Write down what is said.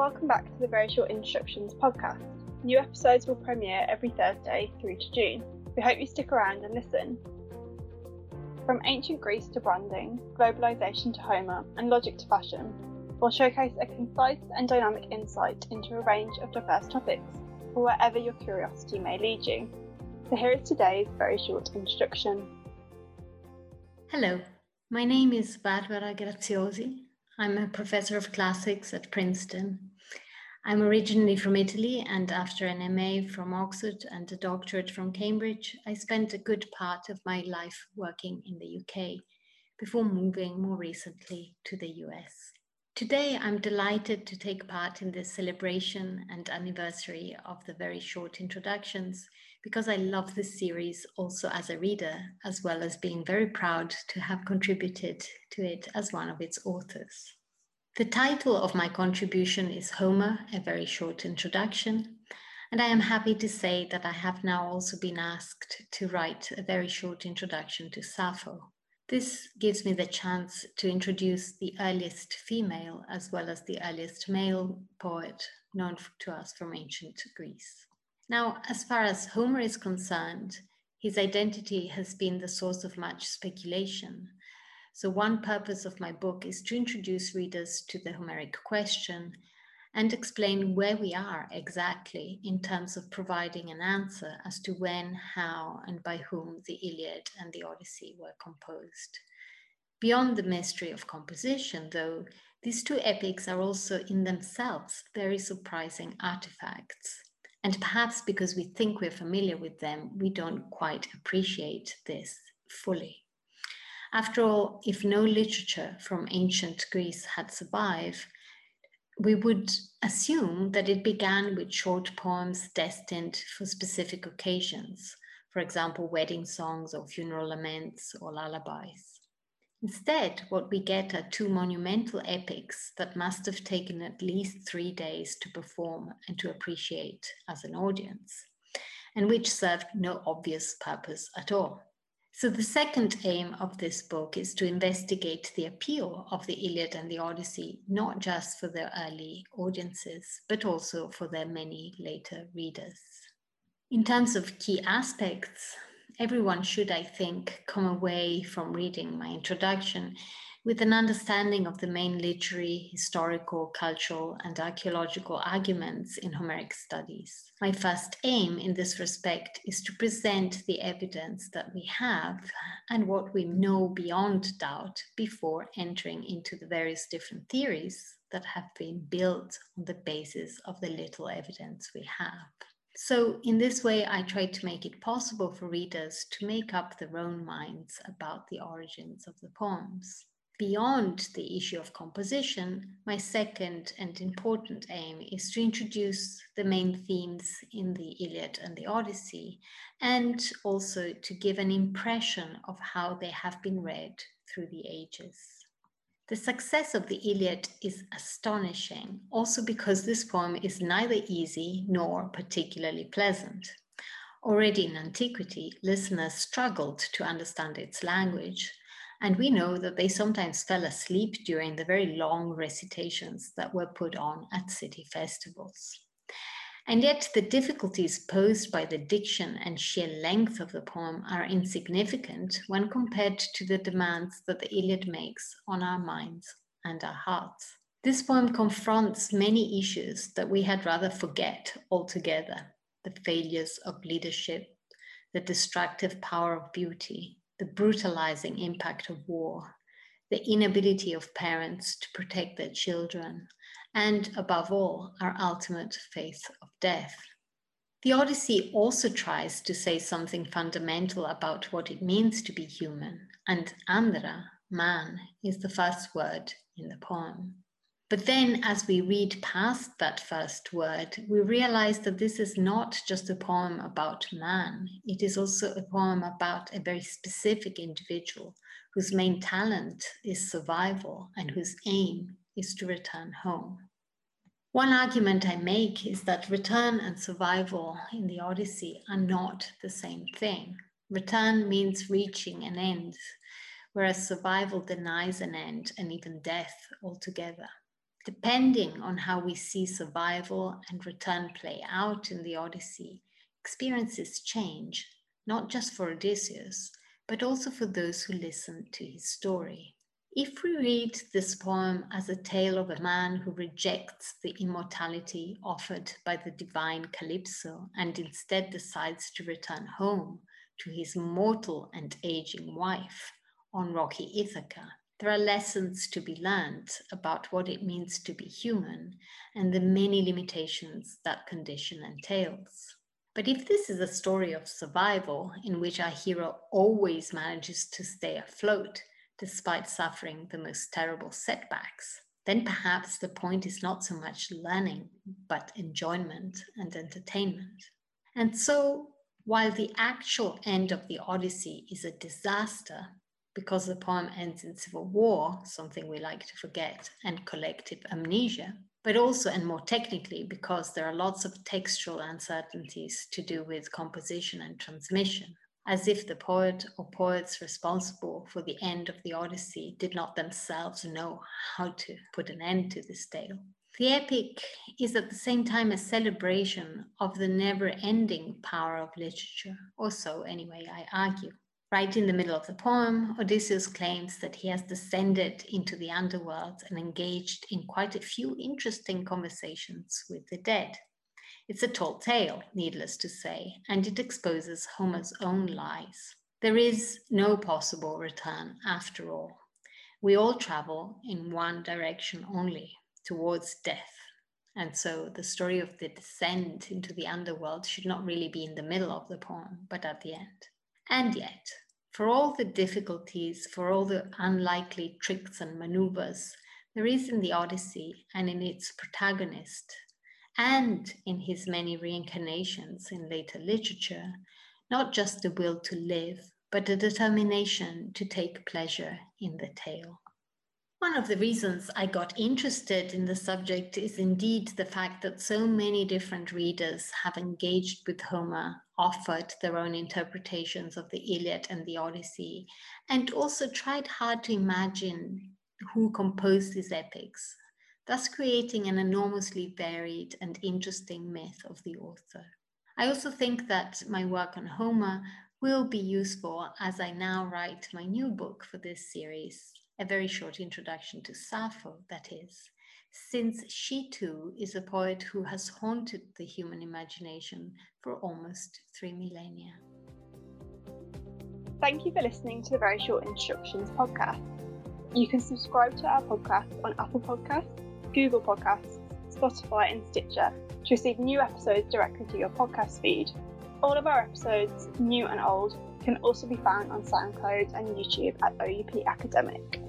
Welcome back to the Very Short Introductions podcast. New episodes will premiere every Thursday through to June. We hope you stick around and listen. From ancient Greece to branding, globalisation to Homer, and logic to fashion, we'll showcase a concise and dynamic insight into a range of diverse topics for wherever your curiosity may lead you. So here is today's very short introduction. Hello, my name is Barbara Graziosi. I'm a professor of classics at Princeton. I'm originally from Italy, and after an MA from Oxford and a doctorate from Cambridge, I spent a good part of my life working in the UK before moving more recently to the US. Today, I'm delighted to take part in this celebration and anniversary of the very short introductions because I love this series also as a reader, as well as being very proud to have contributed to it as one of its authors. The title of my contribution is Homer, a very short introduction, and I am happy to say that I have now also been asked to write a very short introduction to Sappho. This gives me the chance to introduce the earliest female as well as the earliest male poet known to us from ancient Greece. Now, as far as Homer is concerned, his identity has been the source of much speculation. So, one purpose of my book is to introduce readers to the Homeric question and explain where we are exactly in terms of providing an answer as to when, how, and by whom the Iliad and the Odyssey were composed. Beyond the mystery of composition, though, these two epics are also in themselves very surprising artifacts. And perhaps because we think we're familiar with them, we don't quite appreciate this fully. After all, if no literature from ancient Greece had survived, we would assume that it began with short poems destined for specific occasions, for example, wedding songs or funeral laments or lullabies. Instead, what we get are two monumental epics that must have taken at least three days to perform and to appreciate as an audience, and which served no obvious purpose at all. So, the second aim of this book is to investigate the appeal of the Iliad and the Odyssey, not just for their early audiences, but also for their many later readers. In terms of key aspects, everyone should, I think, come away from reading my introduction with an understanding of the main literary, historical, cultural, and archaeological arguments in Homeric studies. My first aim in this respect is to present the evidence that we have and what we know beyond doubt before entering into the various different theories that have been built on the basis of the little evidence we have. So, in this way, I try to make it possible for readers to make up their own minds about the origins of the poems. Beyond the issue of composition, my second and important aim is to introduce the main themes in the Iliad and the Odyssey, and also to give an impression of how they have been read through the ages. The success of the Iliad is astonishing, also because this poem is neither easy nor particularly pleasant. Already in antiquity, listeners struggled to understand its language, and we know that they sometimes fell asleep during the very long recitations that were put on at city festivals. And yet, the difficulties posed by the diction and sheer length of the poem are insignificant when compared to the demands that the Iliad makes on our minds and our hearts. This poem confronts many issues that we had rather forget altogether the failures of leadership, the destructive power of beauty, the brutalizing impact of war, the inability of parents to protect their children, and above all, our ultimate faith of death. The Odyssey also tries to say something fundamental about what it means to be human, and Andra, man, is the first word in the poem. But then, as we read past that first word, we realize that this is not just a poem about man, it is also a poem about a very specific individual whose main talent is survival and whose aim is to return home. One argument I make is that return and survival in the Odyssey are not the same thing. Return means reaching an end, whereas survival denies an end and even death altogether. Depending on how we see survival and return play out in the Odyssey, experiences change, not just for Odysseus, but also for those who listen to his story. If we read this poem as a tale of a man who rejects the immortality offered by the divine Calypso and instead decides to return home to his mortal and aging wife on rocky Ithaca, there are lessons to be learned about what it means to be human and the many limitations that condition entails. But if this is a story of survival in which our hero always manages to stay afloat, despite suffering the most terrible setbacks, then perhaps the point is not so much learning, but enjoyment and entertainment. And so, while the actual end of the Odyssey is a disaster, because the poem ends in civil war, something we like to forget, and collective amnesia, but also, and more technically, because there are lots of textual uncertainties to do with composition and transmission as if the poet or poets responsible for the end of the Odyssey did not themselves know how to put an end to this tale. The epic is at the same time a celebration of the never ending power of literature, or so, anyway, I argue. Right in the middle of the poem, Odysseus claims that he has descended into the underworld and engaged in quite a few interesting conversations with the dead. It's a tall tale, needless to say, and it exposes Homer's own lies. There is no possible return after all. We all travel in one direction only, towards death. And so the story of the descent into the underworld should not really be in the middle of the poem, but at the end. And yet, for all the difficulties, for all the unlikely tricks and maneuvers, there is in the Odyssey and in its protagonist and in his many reincarnations in later literature, not just the will to live, but a determination to take pleasure in the tale. One of the reasons I got interested in the subject is indeed the fact that so many different readers have engaged with Homer, offered their own interpretations of the Iliad and the Odyssey, and also tried hard to imagine who composed these epics, thus creating an enormously varied and interesting myth of the author. I also think that my work on Homer will be useful as I now write my new book for this series, a very short introduction to Sappho, that is, since she too is a poet who has haunted the human imagination for almost three millennia. Thank you for listening to the Very Short Introductions podcast. You can subscribe to our podcast on Apple Podcasts Google Podcasts, Spotify, and Stitcher to receive new episodes directly to your podcast feed. All of our episodes, new and old, can also be found on SoundCloud and YouTube at OUP Academic.